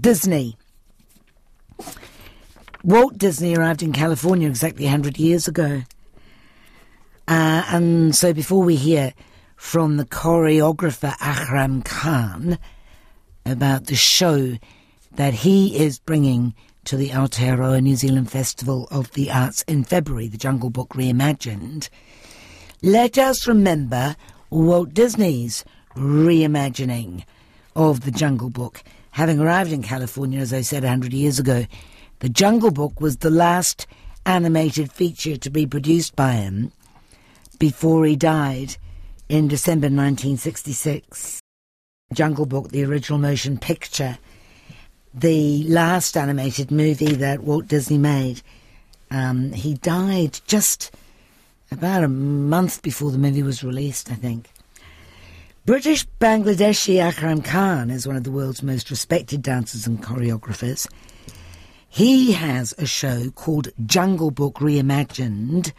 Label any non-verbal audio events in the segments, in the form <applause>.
Disney. Walt Disney arrived in California exactly 100 years ago. Uh, and so before we hear from the choreographer Akram Khan about the show that he is bringing to the Aotearoa New Zealand Festival of the Arts in February, the Jungle Book Reimagined, let us remember Walt Disney's reimagining of the Jungle Book. Having arrived in California, as I said, 100 years ago, the Jungle Book was the last animated feature to be produced by him before he died in December 1966. Jungle Book, the original motion picture, the last animated movie that Walt Disney made. Um, he died just about a month before the movie was released, I think. British Bangladeshi Akram Khan is one of the world's most respected dancers and choreographers. He has a show called Jungle Book Reimagined,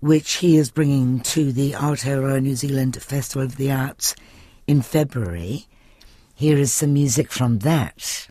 which he is bringing to the Aotearoa New Zealand Festival of the Arts in February. Here is some music from that.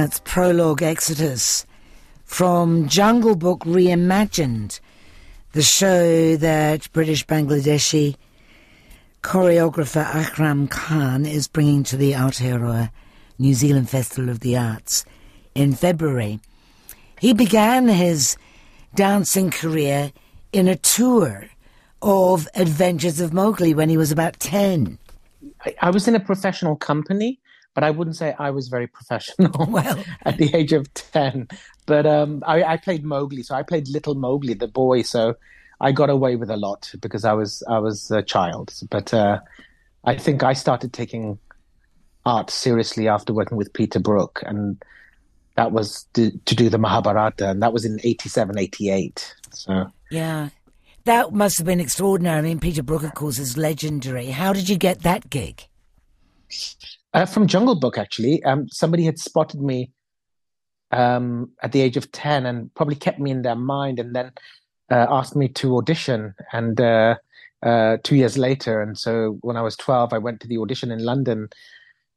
That's Prologue Exodus from Jungle Book Reimagined, the show that British Bangladeshi choreographer Akram Khan is bringing to the Aotearoa New Zealand Festival of the Arts in February. He began his dancing career in a tour of Adventures of Mowgli when he was about 10. I, I was in a professional company, but I wouldn't say I was very professional <laughs> well. at the age of 10. But um, I, I, played Mowgli, so I played Little Mowgli, the boy. So I got away with a lot because I was I was a child. But uh, I think I started taking art seriously after working with Peter Brook, and that was to, to do the Mahabharata, and that was in 87, 88. So yeah, that must have been extraordinary. I mean, Peter Brook, of course, is legendary. How did you get that gig? Uh, from Jungle Book, actually. Um, somebody had spotted me um, at the age of 10 and probably kept me in their mind and then uh, asked me to audition. And uh, uh two years later, and so when I was 12, I went to the audition in London.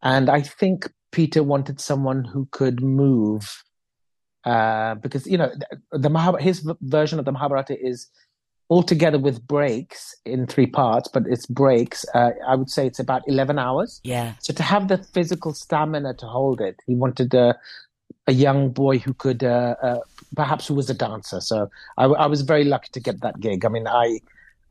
And I think Peter wanted someone who could move. Uh, because you know the, the his version of the Mahabharata is altogether with breaks in three parts, but it's breaks. Uh, I would say it's about 11 hours. Yeah. So to have the physical stamina to hold it, he wanted a, a young boy who could, uh, uh, perhaps who was a dancer. So I, I, was very lucky to get that gig. I mean, I,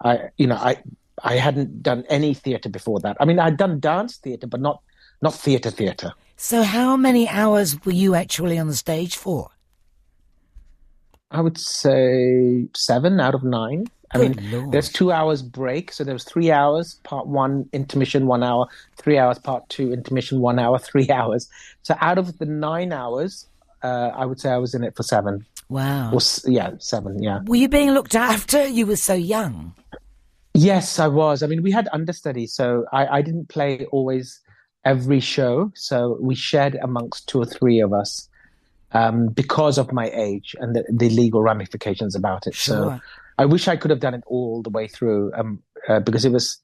I, you know, I, I hadn't done any theatre before that. I mean, I'd done dance theatre, but not, not theatre theatre. So how many hours were you actually on the stage for? I would say seven out of nine. I Good mean, Lord. there's two hours break, so there was three hours, part one, intermission, one hour, three hours, part two, intermission, one hour, <laughs> three hours. So out of the nine hours, uh, I would say I was in it for seven. Wow. Or, yeah, seven, yeah. Were you being looked after? You were so young. Yes, I was. I mean, we had understudy, so I, I didn't play always every show. So we shared amongst two or three of us um, because of my age and the, the, legal ramifications about it. Sure. So I wish I could have done it all the way through um, uh, because it was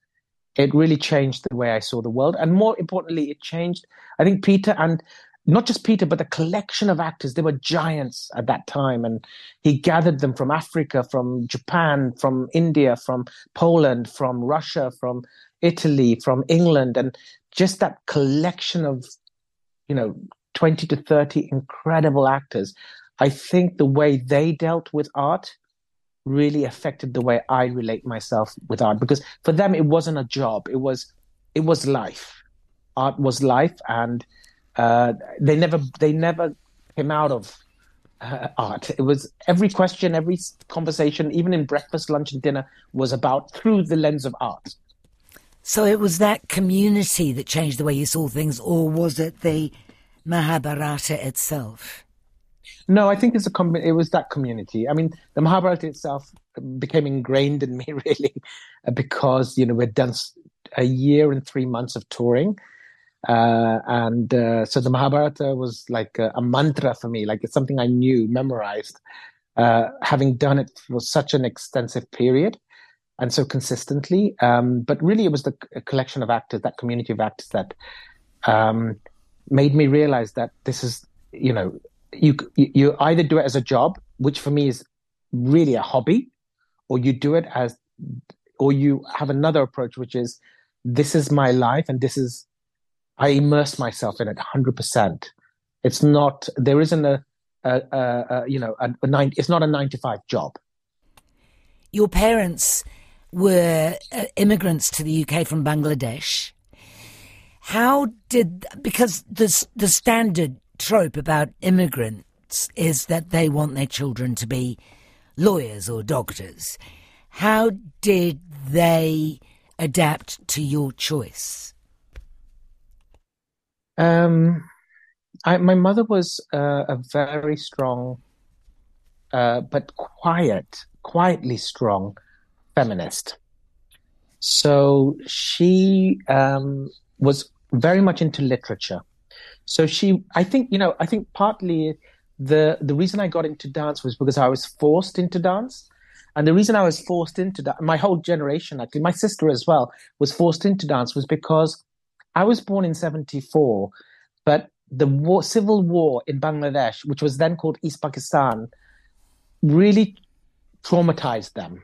it really changed the way I saw the world, and more importantly, it changed. I think Peter and not just Peter, but the collection of actors. They were giants at that time, and he gathered them from Africa, from Japan, from India, from Poland, from Russia, from Italy, from England, and just that collection of you know 20 to 30 incredible actors. I think the way they dealt with art really affected the way I relate myself with art because for them it wasn't a job. It was it was life. Art was life and uh, they never they never came out of uh, art. It was every question, every conversation, even in breakfast, lunch, and dinner, was about through the lens of art. So it was that community that changed the way you saw things, or was it the Mahabharata itself? No, I think it's a com- it was that community. I mean, the Mahabharata itself became ingrained in me <laughs> really because you know we'd done a year and three months of touring, uh, and uh, so the Mahabharata was like a, a, mantra for me, like it's something I knew, memorized, uh, having done it for such an extensive period and so consistently. Um, but really, it was the collection of actors, that community of actors that um, made me realize that this is, you know, you you either do it as a job, which for me is really a hobby, or you do it as, or you have another approach, which is, this is my life, and this is, I immerse myself in it hundred percent. It's not there isn't a, a, a, a you know a, nine. It's not a nine to five job. Your parents were uh, immigrants to the UK from Bangladesh. How did because the the standard trope about immigrants is that they want their children to be lawyers or doctors. How did they adapt to your choice? Um, I, my mother was uh, a very strong, uh, but quiet, quietly strong feminist. So she um, was very much into literature. So she, I think, you know, I think partly the the reason I got into dance was because I was forced into dance. And the reason I was forced into that, my whole generation, actually, my sister as well, was forced into dance was because I was born in 74, but the war, civil war in Bangladesh, which was then called East Pakistan, really traumatized them.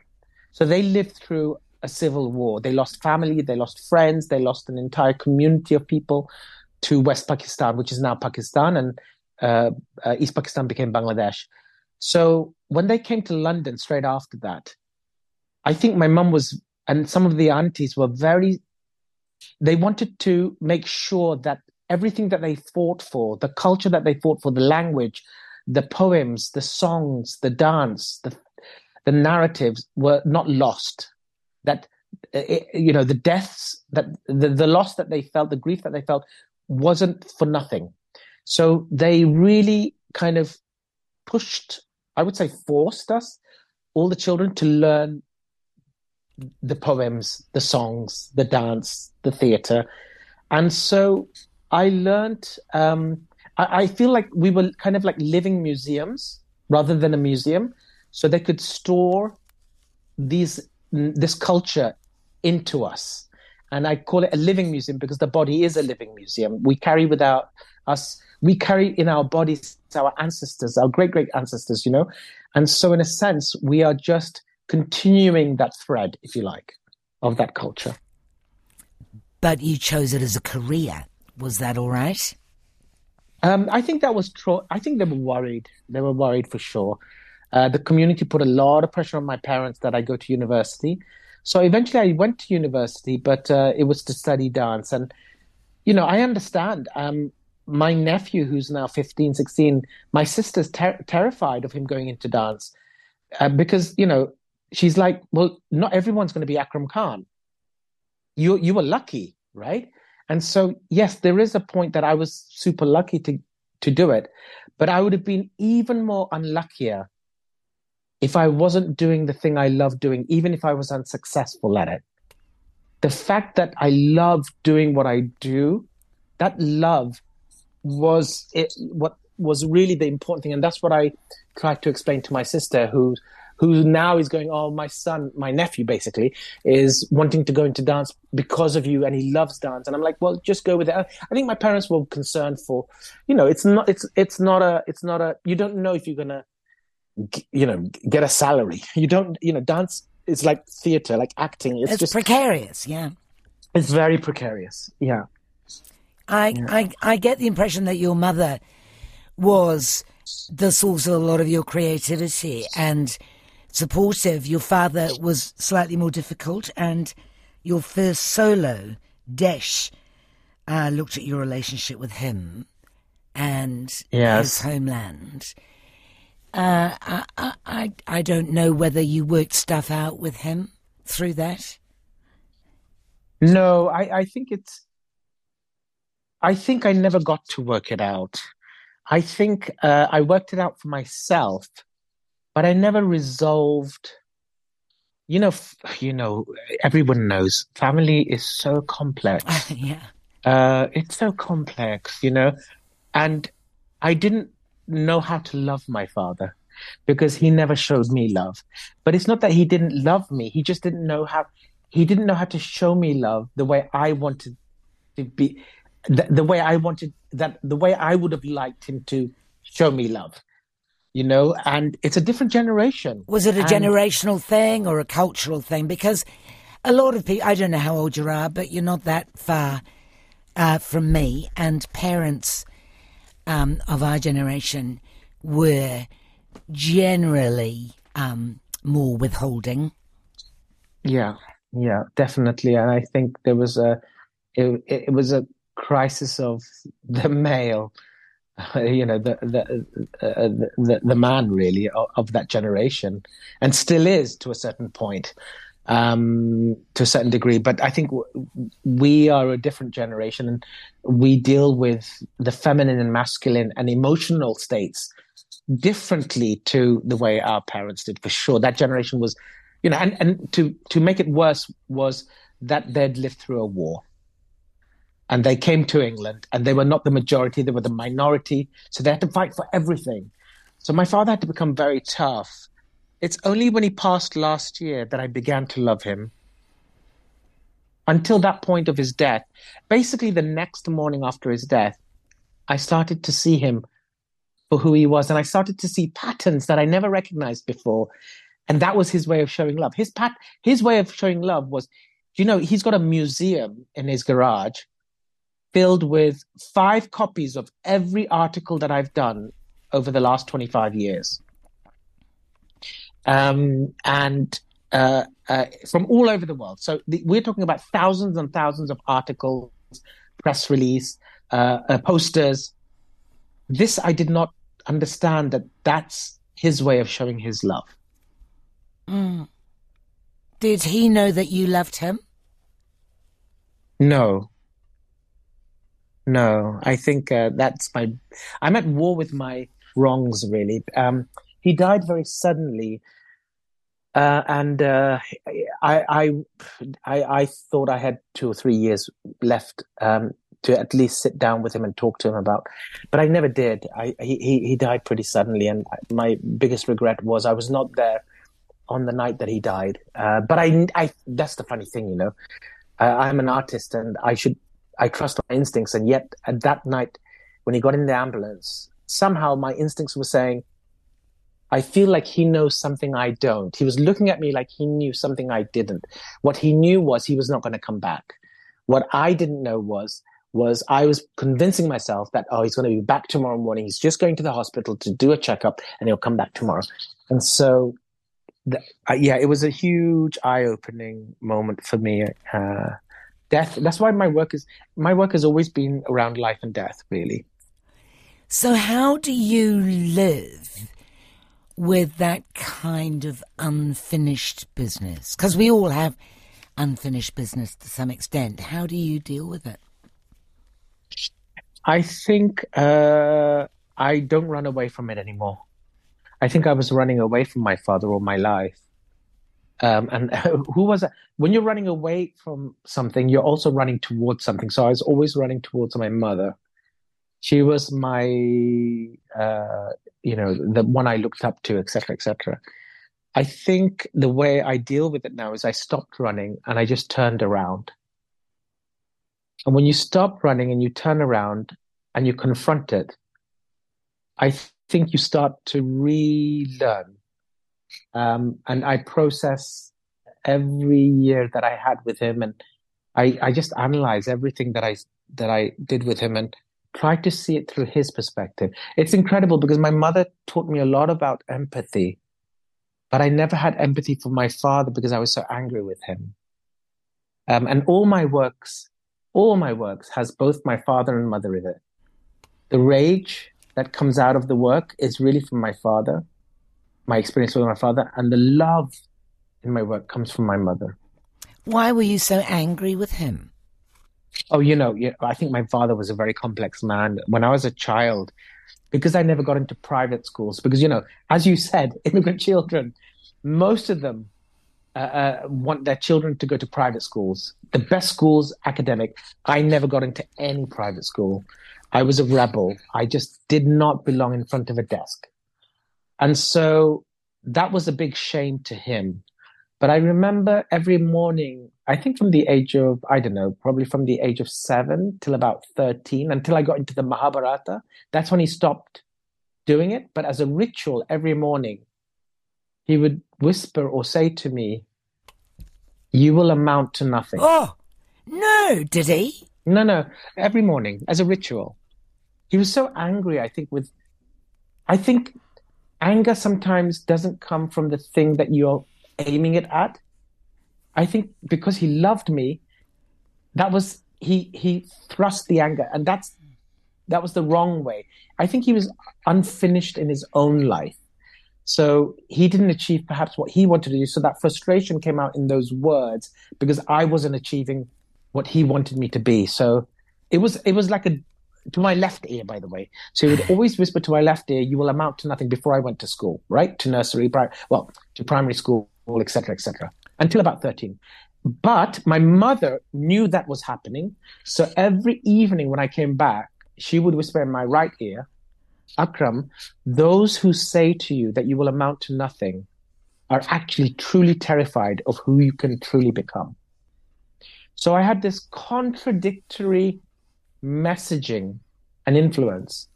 So they lived through a civil war. They lost family, they lost friends, they lost an entire community of people to West Pakistan, which is now Pakistan, and uh, uh, East Pakistan became Bangladesh. So when they came to London straight after that, I think my mum was, and some of the aunties were very, they wanted to make sure that everything that they fought for, the culture that they fought for, the language, the poems, the songs, the dance, the the narratives were not lost. That it, you know the deaths that the, the loss that they felt, the grief that they felt, wasn't for nothing. So they really kind of pushed, I would say, forced us, all the children, to learn the poems, the songs, the dance, the theatre, and so I learned. Um, I feel like we were kind of like living museums rather than a museum, so they could store these this culture into us. And I call it a living museum because the body is a living museum. We carry without us, we carry in our bodies our ancestors, our great great ancestors, you know. And so, in a sense, we are just continuing that thread, if you like, of that culture. But you chose it as a career. Was that all right? Um, I think that was true. I think they were worried. They were worried for sure. Uh, the community put a lot of pressure on my parents that I go to university. So eventually I went to university, but uh, it was to study dance. And, you know, I understand. Um, my nephew, who's now 15, 16, my sister's ter- terrified of him going into dance uh, because, you know, she's like, well, not everyone's going to be Akram Khan. You, you were lucky, right? And so, yes, there is a point that I was super lucky to, to do it, but I would have been even more unluckier if I wasn't doing the thing I love doing, even if I was unsuccessful at it. The fact that I love doing what I do, that love was it, what was really the important thing. And that's what I tried to explain to my sister, who who now is going, oh, my son, my nephew basically is wanting to go into dance because of you, and he loves dance. And I'm like, well, just go with it. I think my parents were concerned for, you know, it's not, it's, it's not a, it's not a. You don't know if you're gonna, you know, get a salary. <laughs> You don't, you know, dance is like theater, like acting. It's, it's just precarious. Yeah, it's very precarious. Yeah. I, yeah. I, I get the impression that your mother was the source of a lot of your creativity and supportive. Your father was slightly more difficult, and your first solo, Desh, uh, looked at your relationship with him and yes. his homeland. Uh, I, I, I don't know whether you worked stuff out with him through that. No, I, I think it's. I think I never got to work it out. I think uh, I worked it out for myself but I never resolved. You know, you know, everyone knows family is so complex. <laughs> yeah, uh, it's so complex, you know, and I didn't know how to love my father because he never showed me love. But it's not that he didn't love me; he just didn't know how. He didn't know how to show me love the way I wanted to be, the, the way I wanted that, the way I would have liked him to show me love you know, and it's a different generation. Was it a and generational thing or a cultural thing? Because a lot of people, I don't know how old you are, but you're not that far uh, from me, and parents um, of our generation were generally um, more withholding. Yeah, yeah, definitely, and I think there was a it, it was a crisis of the male <laughs> you know the the, uh, the the man really of, of, that generation, and still is to a certain point, um, to a certain degree. But I think w- we are a different generation, and we deal with the feminine and masculine and emotional states differently to the way our parents did. For sure, that generation was, you know, and and to to make it worse was that they'd lived through a war and they came to England and they were not the majority, they were the minority. So they had to fight for everything. So my father had to become very tough. It's only when he passed last year that I began to love him. Until that point of his death, basically the next morning after his death, I started to see him for who he was. And I started to see patterns that I never recognized before. And that was his way of showing love. His pat, his way of showing love was, you know, he's got a museum in his garage filled with five copies of every article that I've done over the last 25 years. Um, and uh, uh, from all over the world. So the, we're talking about thousands and thousands of articles, press release, uh, uh, posters. This I did not understand that that's his way of showing his love. Mm. Did he know that you loved him? No. No, I think uh, that's my. I'm at war with my wrongs, really. Um, he died very suddenly uh, and uh, I, I, I, I, thought I had two or three years left um, to at least sit down with him and talk to him about, but I never did. I, he, he died pretty suddenly, and my biggest regret was I was not there on the night that he died. Uh, but I, I, that's the funny thing, you know. I'm an artist, and I should, I trust my instincts, and yet at that night, when he got in the ambulance, somehow my instincts were saying I feel like he knows something I don't. He was looking at me like he knew something I didn't. What he knew was he was not going to come back. What I didn't know was was I was convincing myself that oh he's going to be back tomorrow morning. He's just going to the hospital to do a checkup and he'll come back tomorrow. And so the, uh, yeah, it was a huge eye-opening moment for me. Uh, death. That's why my work is my work has always been around life and death, really. So how do you live with that kind of unfinished business? Because we all have unfinished business to some extent. How do you deal with it? I think uh, I don't run away from it anymore. I think I was running away from my father all my life. Um, and <laughs> who was that? When you're running away from something, you're also running towards something. So I was always running towards my mother. She was my uh, you know, the one I looked up to, etc., etc. I think the way I deal with it now is I stopped running and I just turned around. And when you stop running and you turn around and you confront it, I th- think you start to relearn. Um, and I process every year that I had with him, and I, I just analyze everything that I that I did with him, and try to see it through his perspective. It's incredible because my mother taught me a lot about empathy, but I never had empathy for my father because I was so angry with him. Um, and all my works, all my works has both my father and mother in it. The rage that comes out of the work is really from my father, my experience with my father, and the love in my work comes from my mother. Why were you so angry with him? Oh, you know, I think my father was a very complex man. When I was a child, because I never got into private schools, because, you know, as you said, <laughs> immigrant children, most of them uh, uh, want their children to go to private schools, the best schools, academic. I never got into any private school. I was a rebel. I just did not belong in front of a desk. And so that was a big shame to him. But I remember every morning I think from the age of, I don't know, probably from the age of seven till about 13, until I got into the Mahabharata. That's when he stopped doing it. But as a ritual, every morning, he would whisper or say to me, You will amount to nothing. Oh, no, did he? No, no, every morning as a ritual. He was so angry, I think, with, I think anger sometimes doesn't come from the thing that you're aiming it at I think because he loved me, that was he he thrust the anger, and that's that was the wrong way. I think he was unfinished in his own life. So he didn't achieve perhaps what he wanted to do. So that frustration came out in those words because I wasn't achieving what he wanted me to be. So it was it was like a to my left ear, by the way. So he would <laughs> always whisper to my left ear, "You will amount to nothing." Before I went to school, right to nursery, pri- well, to primary school, etc., etc until about 13. But my mother knew that was happening. So every evening when I came back, she would whisper in my right ear, Akram, those who say to you that you will amount to nothing are actually truly terrified of who you can truly become. So I had this contradictory messaging and influence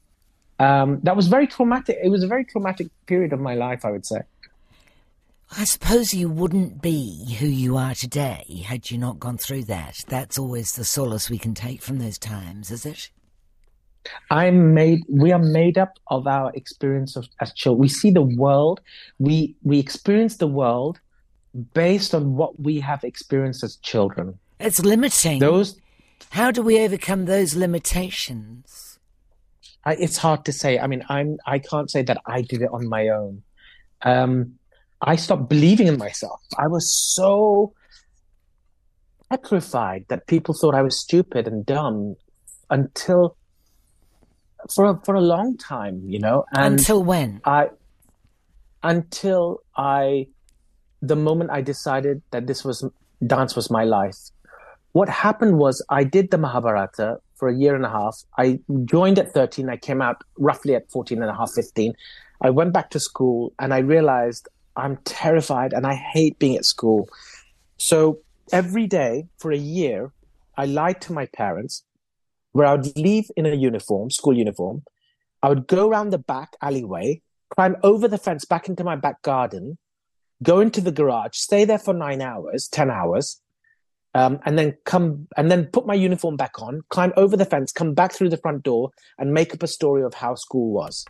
um, that was very traumatic. It was a very traumatic period of my life, I would say. I suppose you wouldn't be who you are today had you not gone through that. That's always the solace we can take from those times, is it? I'm made. We are made up of our experience of, as children. We see the world. We we experience the world based on what we have experienced as children. It's limiting. Those. How do we overcome those limitations? I, it's hard to say. I mean, I'm. I can't say that I did it on my own. Um, I stopped believing in myself. I was so petrified that people thought I was stupid and dumb until for a, for a long time, you know. And until when? I until I the moment I decided that this was dance was my life. What happened was I did the Mahabharata for a year and a half. I joined at 13. I came out roughly at 14 and a half, 15. I went back to school and I realized I'm terrified and I hate being at school. So every day for a year, I lied to my parents where I would leave in a uniform, school uniform. I would go around the back alleyway, climb over the fence back into my back garden, go into the garage, stay there for nine hours, 10 hours, um, and then come and then put my uniform back on, climb over the fence, come back through the front door, and make up a story of how school was.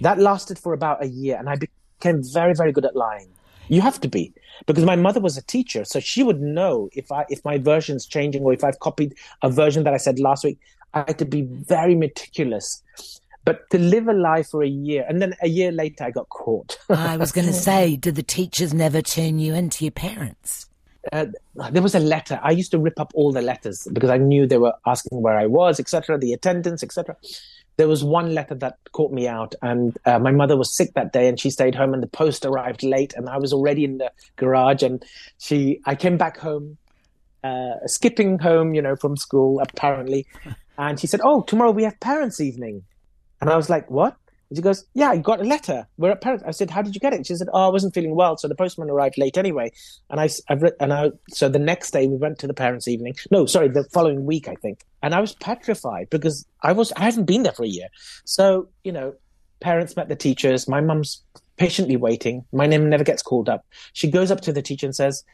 That lasted for about a year, and I became very, very good at lying. You have to be because my mother was a teacher, so she would know if I if my version's changing or if I've copied a version that I said last week. I had to be very meticulous. But to live a lie for a year, and then a year later, I got caught. <laughs> I was going to say, did the teachers never turn you into your parents? Uh, there was a letter. I used to rip up all the letters because I knew they were asking where I was, etc., the attendance, etc there was one letter that caught me out, and uh, my mother was sick that day, and she stayed home, and the post arrived late, and I was already in the garage, and she, I came back home, uh, skipping home, you know, from school apparently, <laughs> and she said, "Oh, tomorrow we have parents' evening," and I was like, "What?" And she goes, "Yeah, I got a letter. We're at parents." I said, "How did you get it?" She said, "Oh, I wasn't feeling well, so the postman arrived late anyway." And I, I've written, and I, so the next day we went to the parents' evening. No, sorry, the following week, I think. And I was petrified because I was, I hadn't been there for a year. So you know, parents met the teachers. My mum's patiently waiting. My name never gets called up. She goes up to the teacher and says,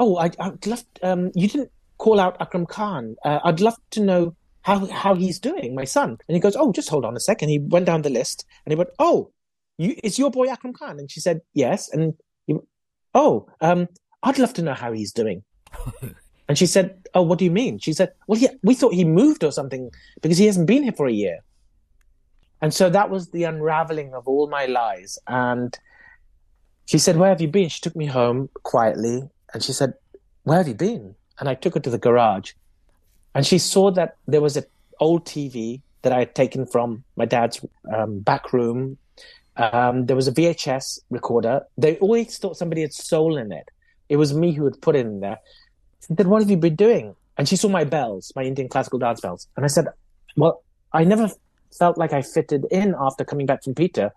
"Oh, I, would love. Um, you didn't call out Akram Khan. Uh, I'd love to know how how he's doing, my son. And he goes, oh, just hold on a second. He went down the list and he went, oh, you, it's your boy Akram Khan. And she said, yes. And he, oh, um, I'd love to know how he's doing. <laughs> and she said, oh, what do you mean? She said, well, yeah, we thought he moved or something because he hasn't been here for a year. And so that was the unraveling of all my lies. And she said, where have you been? She took me home quietly and she said, where have you been? And I took her to the garage and she saw that there was an old TV that I had taken from my dad's um, back room. Um, there was a VHS recorder. They always thought somebody had stolen it. It was me who had put it in there. She said, "What have you been doing?" And she saw my bells, my Indian classical dance bells, and I said, "Well, I never felt like I fitted in after coming back from Peter,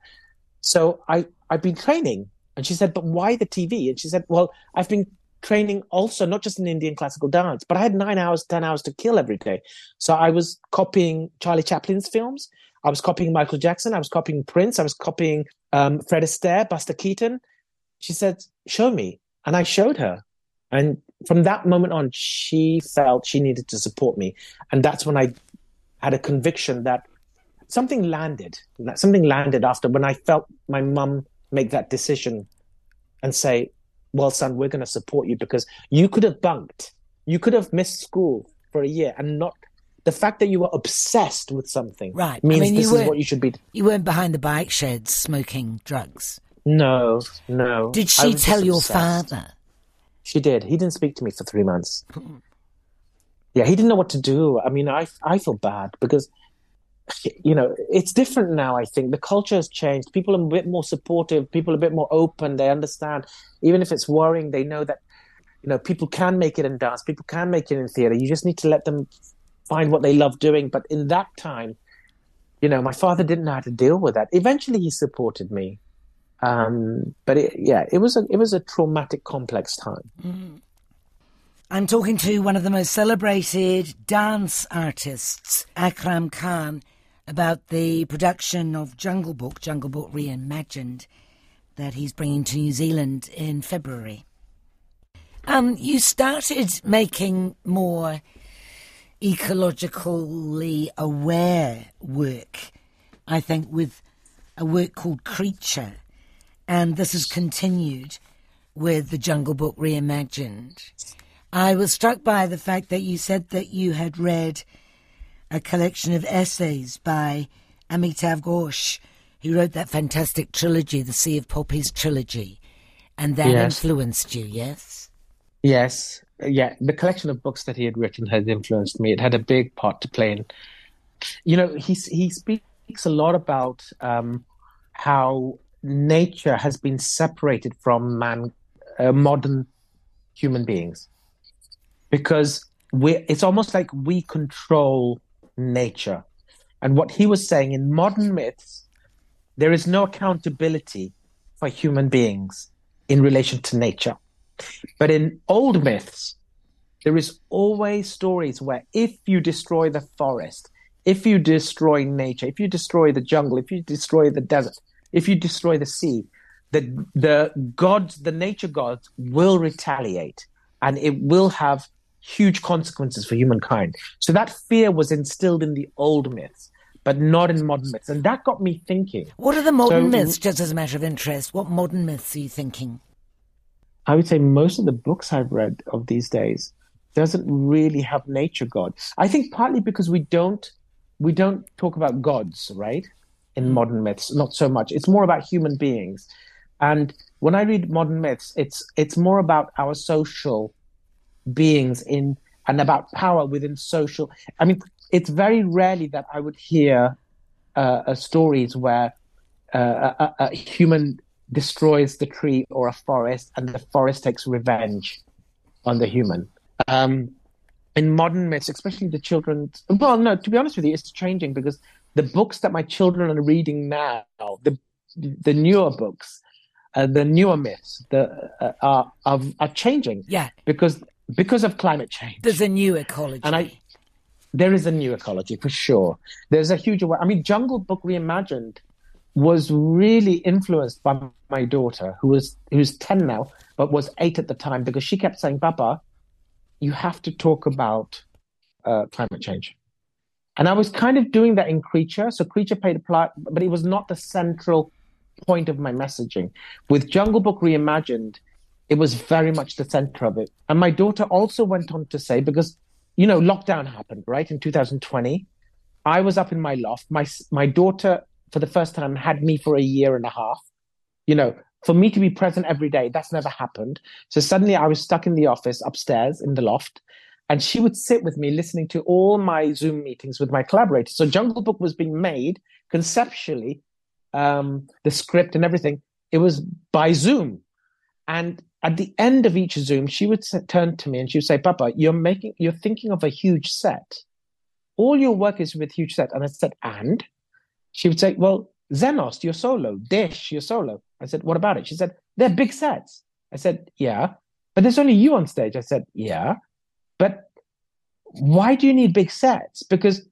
so I I've been training." And she said, "But why the TV?" And she said, "Well, I've been training also not just in Indian classical dance, but I had nine hours, ten hours to kill every day. So I was copying Charlie Chaplin's films. I was copying Michael Jackson. I was copying Prince. I was copying um, Fred Astaire, Buster Keaton. She said, "Show me," and I showed her. And from that moment on, she felt she needed to support me, and that's when I had a conviction that something landed. That something landed after when I felt my mum make that decision and say, well, son, we're going to support you because you could have bunked, you could have missed school for a year and not. The fact that you were obsessed with something right. means I mean, this is what you should be. You weren't behind the bike sheds smoking drugs. No, no. Did she tell your obsessed. father? She did. He didn't speak to me for three months. yeah, he didn't know what to do. I mean, I I feel bad because you know, it's different now. I think the culture has changed. People are a bit more supportive. People are a bit more open. They understand, even if it's worrying, they know that, you know, people can make it in dance. People can make it in theater. You just need to let them find what they love doing. But in that time, you know, my father didn't know how to deal with that. Eventually, he supported me, um, but it, yeah, it was a it was a traumatic, complex time. Mm. I'm talking to one of the most celebrated dance artists, Akram Khan about the production of Jungle Book, Jungle Book Reimagined. that he's bringing to New Zealand in February. Um, you started making more ecologically aware work, I think, with a work called Creature, and this has continued with the Jungle Book Reimagined. I was struck by the fact that you said that you had read a collection of essays by Amitav Ghosh, who wrote that fantastic trilogy, the Sea of Poppies trilogy, and that yes. influenced you, yes? Yes, yeah. The collection of books that he had written had influenced me. It had a big part to play in. You know, he he speaks a lot about um, how nature has been separated from man, uh, modern human beings, because we it's almost like we control nature. And what he was saying in modern myths, there is no accountability for human beings in relation to nature. But in old myths, there is always stories where if you destroy the forest, if you destroy nature, if you destroy the jungle, if you destroy the desert, if you destroy the sea, the the gods, the nature gods will retaliate and it will have huge consequences for humankind. So that fear was instilled in the old myths, but not in modern myths. And that got me thinking. What are the modern so, myths, just as a matter of interest? What modern myths are you thinking? I would say most of the books I've read of these days doesn't really have nature god. I think partly because we don't we don't talk about gods, right? In mm. modern myths, not so much. It's more about human beings. And when I read modern myths, it's it's more about our social beings in and about power within social. I mean, it's very rarely that I would hear uh, stories where uh, a, a, human destroys the tree or a forest, and the forest takes revenge on the human. Um, in modern myths, especially the children, well, no, to be honest with you, it's changing because the books that my children are reading now, the the newer books, uh, the newer myths, the uh, are, are are changing. Yeah, because because of climate change. There's a new ecology. And I, there is a new ecology for sure. There's a huge, I mean, Jungle Book Reimagined was really influenced by my daughter, who was who's ten now, but was eight at the time, because she kept saying, "Papa, you have to talk about uh, climate change." And I was kind of doing that in Creature, so Creature played a part, but it was not the central point of my messaging. With Jungle Book Reimagined, it was very much the center of it. And my daughter also went on to say, because, you know, lockdown happened, right, in 2020. I was up in my loft. My, my daughter, for the first time, had me for a year and a half. You know, for me to be present every day, that's never happened. So suddenly I was stuck in the office upstairs in the loft. And she would sit with me listening to all my Zoom meetings with my collaborators. So Jungle Book was being made conceptually, um, the script and everything. It was by Zoom. And at the end of each Zoom, she would turn to me and she would say, Papa, you're making, you're thinking of a huge set. All your work is with huge set. And I said, and? She would say, well, Xenos, you're solo. Desh, you're solo. I said, what about it? She said, they're big sets. I said, yeah. But there's only you on stage. I said, yeah. But why do you need big sets? Because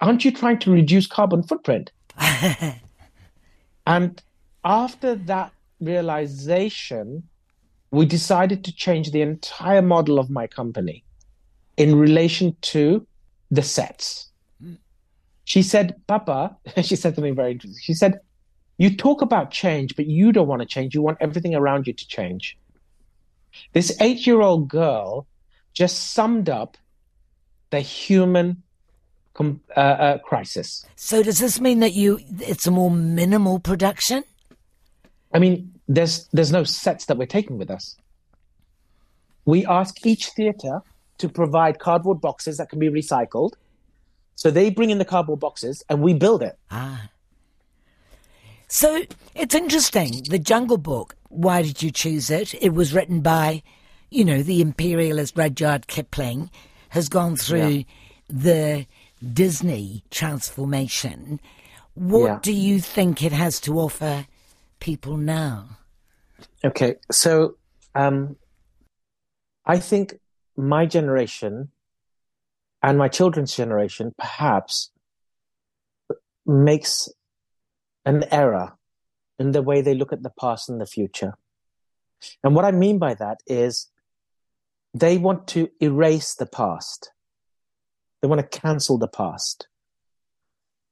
aren't you trying to reduce carbon footprint? <laughs> and after that realization, we decided to change the entire model of my company in relation to the sets. She said, Papa, <laughs> she said something very interesting. She said, You talk about change, but you don't want to change. You want everything around you to change. This eight year old girl just summed up the human uh, uh, crisis. So, does this mean that you it's a more minimal production? I mean, there's there's no sets that we're taking with us. We ask each theatre to provide cardboard boxes that can be recycled. So they bring in the cardboard boxes and we build it. Ah. So it's interesting. The Jungle Book, why did you choose it? It was written by, you know, the imperialist Rudyard Kipling, has gone through yeah. the Disney transformation. What yeah. do you think it has to offer people now? Okay, so um, I think my generation and my children's generation perhaps makes an error in the way they look at the past and the future. And what I mean by that is they want to erase the past. They want to cancel the past.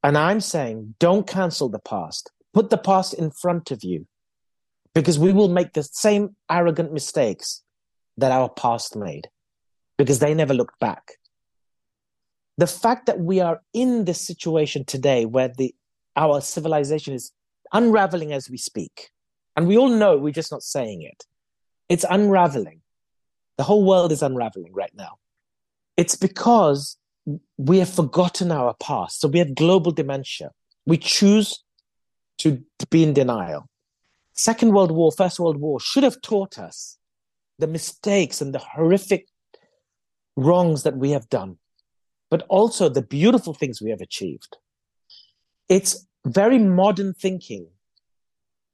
And I'm saying, don't cancel the past. Put the past in front of you because we will make the same arrogant mistakes that our past made because they never looked back. The fact that we are in this situation today where the, our civilization is unraveling as we speak, and we all know we're just not saying it, it's unraveling. The whole world is unraveling right now. It's because we have forgotten our past. So we have global dementia. We choose to be in denial. Second World War, First World War should have taught us the mistakes and the horrific wrongs that we have done, but also the beautiful things we have achieved. It's very modern thinking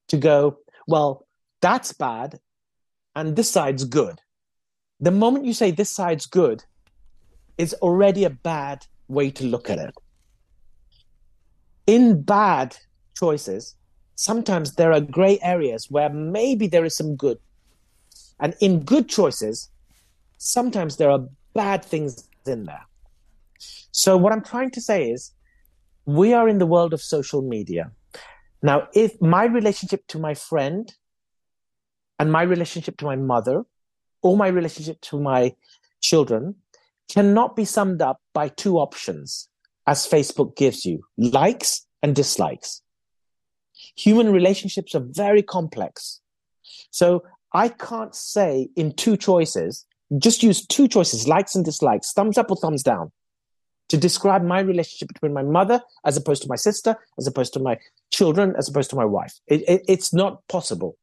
to go, well, that's bad and this side's good. The moment you say this side's good, is already a bad way to look at it. In bad choices, sometimes there are gray areas where maybe there is some good. And in good choices, sometimes there are bad things in there. So, what I'm trying to say is, we are in the world of social media. Now, if my relationship to my friend and my relationship to my mother or my relationship to my children cannot be summed up by two options as Facebook gives you likes and dislikes. Human relationships are very complex. So I can't say in two choices, just use two choices, likes and dislikes, thumbs up or thumbs down, to describe my relationship between my mother as opposed to my sister, as opposed to my children, as opposed to my wife. It, it, it's not possible.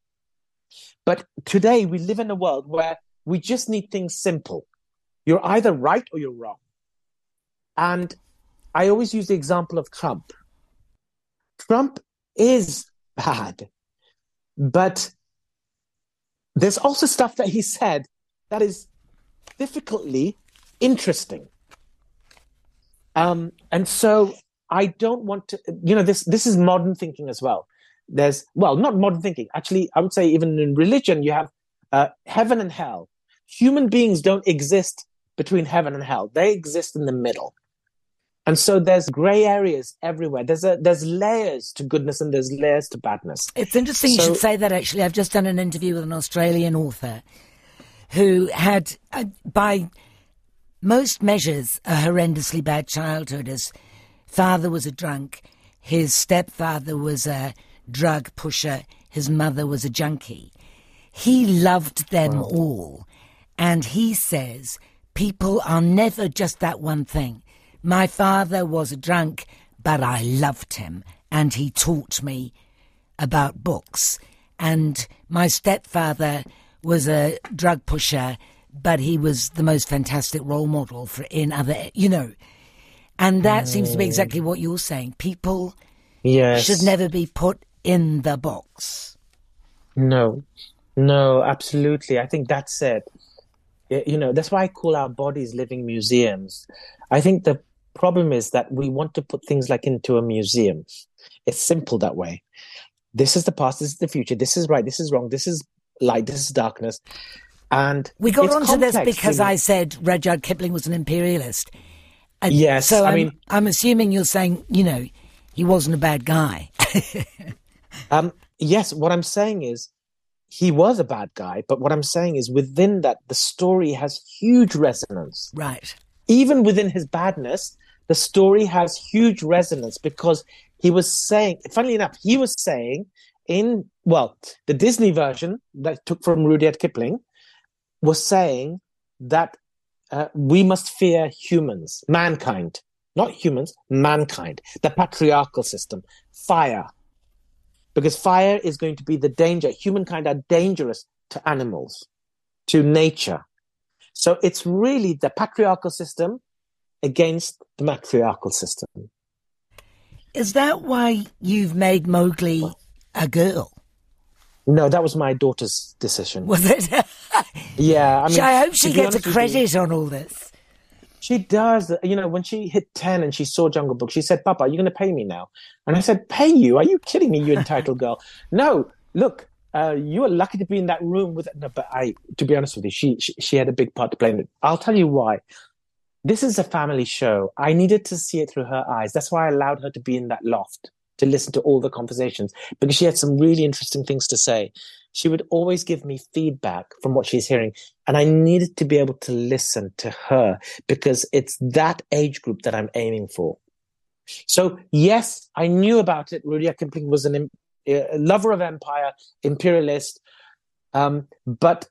But today we live in a world where we just need things simple. You're either right or you're wrong. And I always use the example of Trump. Trump is bad, but there's also stuff that he said that is difficultly interesting. Um, and so I don't want to, you know, this this is modern thinking as well. There's well, not modern thinking. Actually, I would say even in religion, you have uh, heaven and hell. Human beings don't exist between heaven and hell. They exist in the middle. And so there's gray areas everywhere. There's a there's layers to goodness and there's layers to badness. It's interesting so, you should say that actually. I've just done an interview with an Australian author who had uh, by most measures a horrendously bad childhood. His father was a drunk, his stepfather was a drug pusher, his mother was a junkie. He loved them wow. all. And he says people are never just that one thing. My father was a drunk, but I loved him and he taught me about books. And my stepfather was a drug pusher, but he was the most fantastic role model for in other, you know. And that mm. seems to be exactly what you're saying. People yes. should never be put in the box. No, no, absolutely. I think that's it you know that's why i call our bodies living museums. I think the problem is that we want to put things like into a museum. It's simple that way. This is the past this is the future this is right this is wrong this is light this is darkness. And we got onto this because i said rudyard kipling was an imperialist. And yes so i I'm, mean i'm assuming you're saying you know he wasn't a bad guy. <laughs> Um yes what i'm saying is he was a bad guy, but what I'm saying is within that, the story has huge resonance. Right. Even within his badness, the story has huge resonance because he was saying, funnily enough, he was saying in, well, the Disney version that took from Rudyard Kipling was saying that uh, we must fear humans, mankind, not humans, mankind, the patriarchal system, fire, because fire is going to be the danger. Humankind are dangerous to animals, to nature. So it's really the patriarchal system against the matriarchal system. Is that why you've made Mowgli a girl? No, that was my daughter's decision. Was it? <laughs> yeah, I mean, I hope she gets a credit on all this. She does. You know, when she hit 10 and she saw Jungle Book, she said, Papa, are you going to pay me now? And I said, Pay you? Are you kidding me, you entitled girl? No, look, uh, you were lucky to be in that room with. No, but I, to be honest with you, she, she, she had a big part to play in it. I'll tell you why. This is a family show. I needed to see it through her eyes. That's why I allowed her to be in that loft to listen to all the conversations because she had some really interesting things to say. She would always give me feedback from what she's hearing. And I needed to be able to listen to her because it's that age group that I'm aiming for. So, yes, I knew about it. Rudyard Kipling was an, a lover of empire, imperialist. Um, but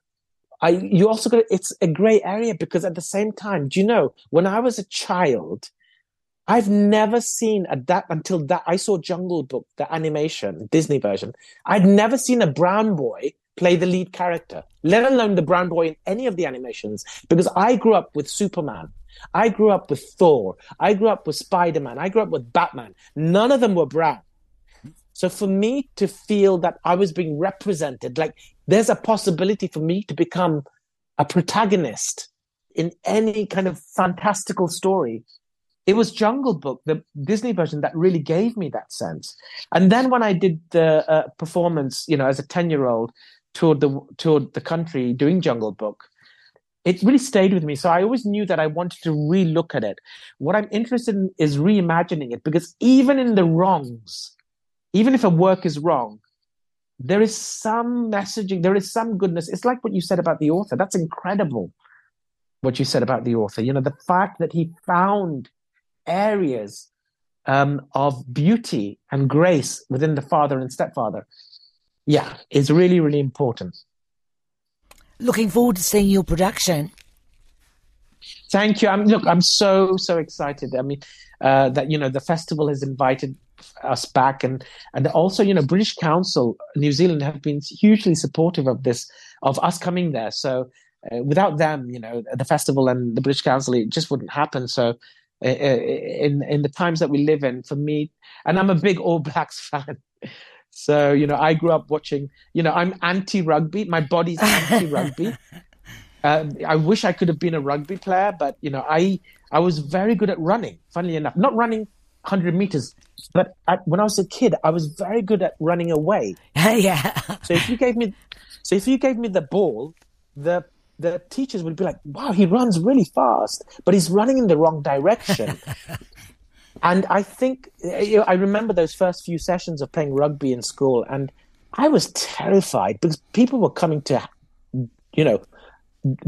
I, you also got, it's a gray area because at the same time, do you know, when I was a child, I've never seen a that until that I saw Jungle Book, the animation, Disney version. I'd never seen a brown boy play the lead character, let alone the brown boy in any of the animations, because I grew up with Superman. I grew up with Thor. I grew up with Spider Man. I grew up with Batman. None of them were brown. So for me to feel that I was being represented, like there's a possibility for me to become a protagonist in any kind of fantastical story it was Jungle Book, the Disney version, that really gave me that sense. And then when I did the uh, performance, you know, as a ten-year-old, toured the toured the country doing Jungle Book, it really stayed with me. So I always knew that I wanted to relook at it. What I'm interested in is reimagining it because even in the wrongs, even if a work is wrong, there is some messaging, there is some goodness. It's like what you said about the author. That's incredible. What you said about the author, you know, the fact that he found areas um, of beauty and grace within the father and stepfather, yeah, is really, really important. Looking forward to seeing your production. Thank you. I'm look. I'm so so excited. I mean, uh, that you know the festival has invited us back, and and also you know British Council, New Zealand have been hugely supportive of this, of us coming there. So uh, without them, you know, the festival and the British Council, it just wouldn't happen. So in in the times that we live in for me and i'm a big all blacks <laughs> fan. So you know i grew up watching you know i'm anti rugby my body's anti rugby uh, <laughs> i wish i could have been a rugby player but you know i i was very good at running funnily enough. Not running 100 meters but at, when i was a kid i was very good at running away. <laughs> Yeah. So if you gave me so if you gave me the ball the the teachers would be like, wow, he runs really fast, but he's running in the wrong direction. <laughs> and I think, you know, I remember those first few sessions of playing rugby in school, and I was terrified because people were coming to, you know,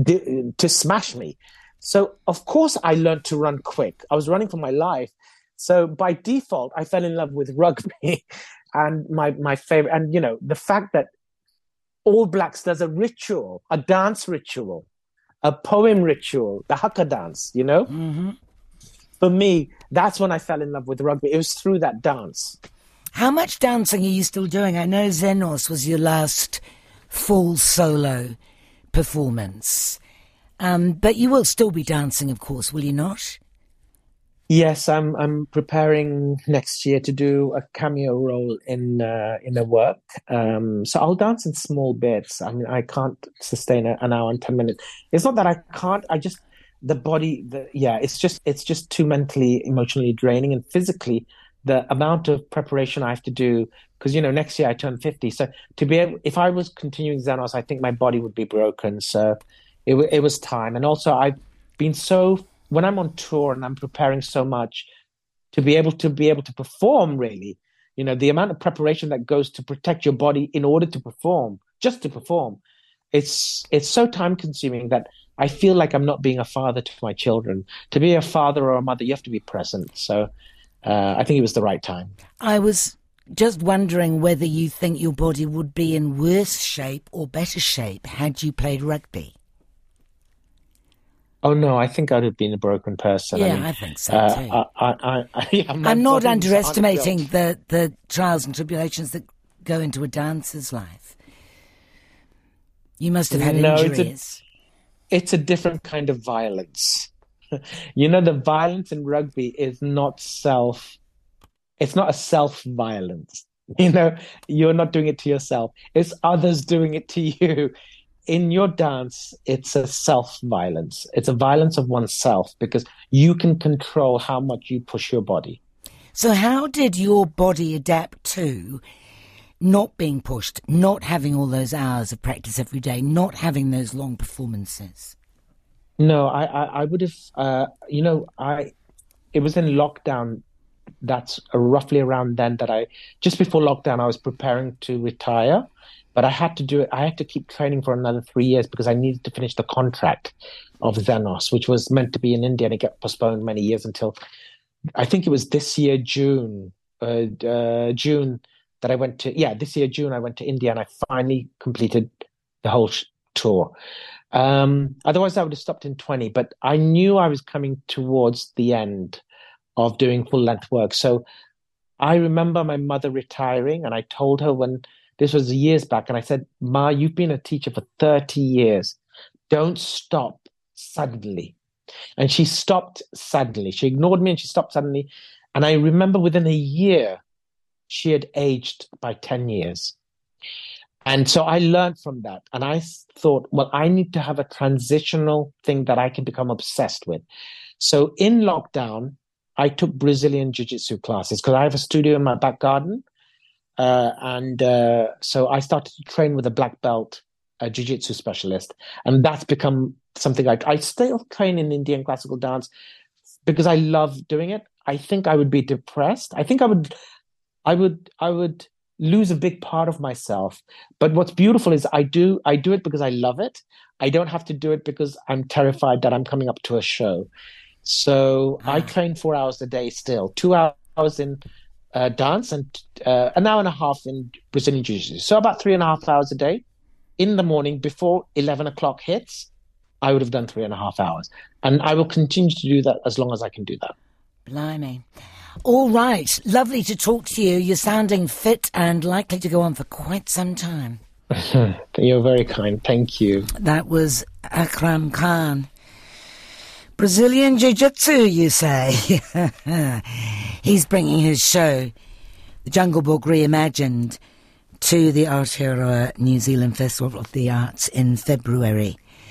d- to smash me. So, of course, I learned to run quick. I was running for my life. So, by default, I fell in love with rugby. <laughs> and my, my favorite, and, you know, the fact that all Blacks, there's a ritual, a dance ritual, a poem ritual, the haka dance, you know? Mm-hmm. For me, that's when I fell in love with rugby. It was through that dance. How much dancing are you still doing? I know Xenos was your last full solo performance. Um, but you will still be dancing, of course, will you not? Yes, I'm. I'm preparing next year to do a cameo role in uh, in a work. Um, so I'll dance in small bits. I mean, I can't sustain a, an hour and ten minutes. It's not that I can't. I just the body. The, yeah, it's just it's just too mentally, emotionally draining, and physically the amount of preparation I have to do. Because you know, next year I turn fifty. So to be able, if I was continuing Xenos, I think my body would be broken. So it it was time, and also I've been so when I'm on tour and I'm preparing so much to be able to be able to perform really, you know, the amount of preparation that goes to protect your body in order to perform, just to perform, it's it's so time consuming that I feel like I'm not being a father to my children. To be a father or a mother, you have to be present. So uh, I think it was the right time. I was just wondering whether you think your body would be in worse shape or better shape had you played rugby. Oh no, I think I'd have been a broken person. Yeah, I, mean, I think so uh, too. I, I, I, <laughs> yeah, I'm not underestimating the, the trials and tribulations that go into a dancer's life. You must have had no, injuries. It's a, it's a different kind of violence. <laughs> you know, the violence in rugby is not self. It's not a self violence. <laughs> You know, you're not doing it to yourself. It's others doing it to you in your dance, it's a self violence. It's a violence of oneself because you can control how much you push your body. So, how did your body adapt to not being pushed, not having all those hours of practice every day, not having those long performances? No, I, I, I would have, uh, you know, I, it was in lockdown. That's roughly around then that I, just before lockdown, I was preparing to retire, but I had to do it. I had to keep training for another three years because I needed to finish the contract of Xenos, which was meant to be in India and it got postponed many years until I think it was this year, June, uh, uh, June that I went to, yeah, this year, June, I went to India and I finally completed the whole sh- tour. Um, otherwise, I would have stopped in 20, but I knew I was coming towards the end of doing full length work. So I remember my mother retiring, and I told her when this was years back, and I said, Ma, you've been a teacher for 30 years. Don't stop suddenly. And she stopped suddenly. She ignored me and she stopped suddenly. And I remember within a year, she had aged by 10 years. And so I learned from that. And I thought, well, I need to have a transitional thing that I can become obsessed with. So in lockdown, I took Brazilian Jiu Jitsu classes because I have a studio in my back garden. Uh, and uh, so I started to train with a black belt, a Jiu Jitsu specialist. And that's become something I, I still train in Indian classical dance because I love doing it. I think I would be depressed. I think I would, I would, I would lose a big part of myself. But what's beautiful is I do I do it because I love it. I don't have to do it because I'm terrified that I'm coming up to a show. So I ah. train four hours a day still, two hours in uh, dance and uh, an hour and a half in Brazilian Jiu-Jitsu. So about three and a half hours a day. In the morning before 11 o'clock hits, I would have done three and a half hours. And I will continue to do that as long as I can do that. Blimey. All right. Lovely to talk to you. You're sounding fit and likely to go on for quite some time. <laughs> You're very kind. Thank you. That was Akram Khan. Brazilian Jiu Jitsu, you say? <laughs> He's bringing his show, The Jungle Book Reimagined, to the Aotearoa New Zealand Festival of the Arts in February.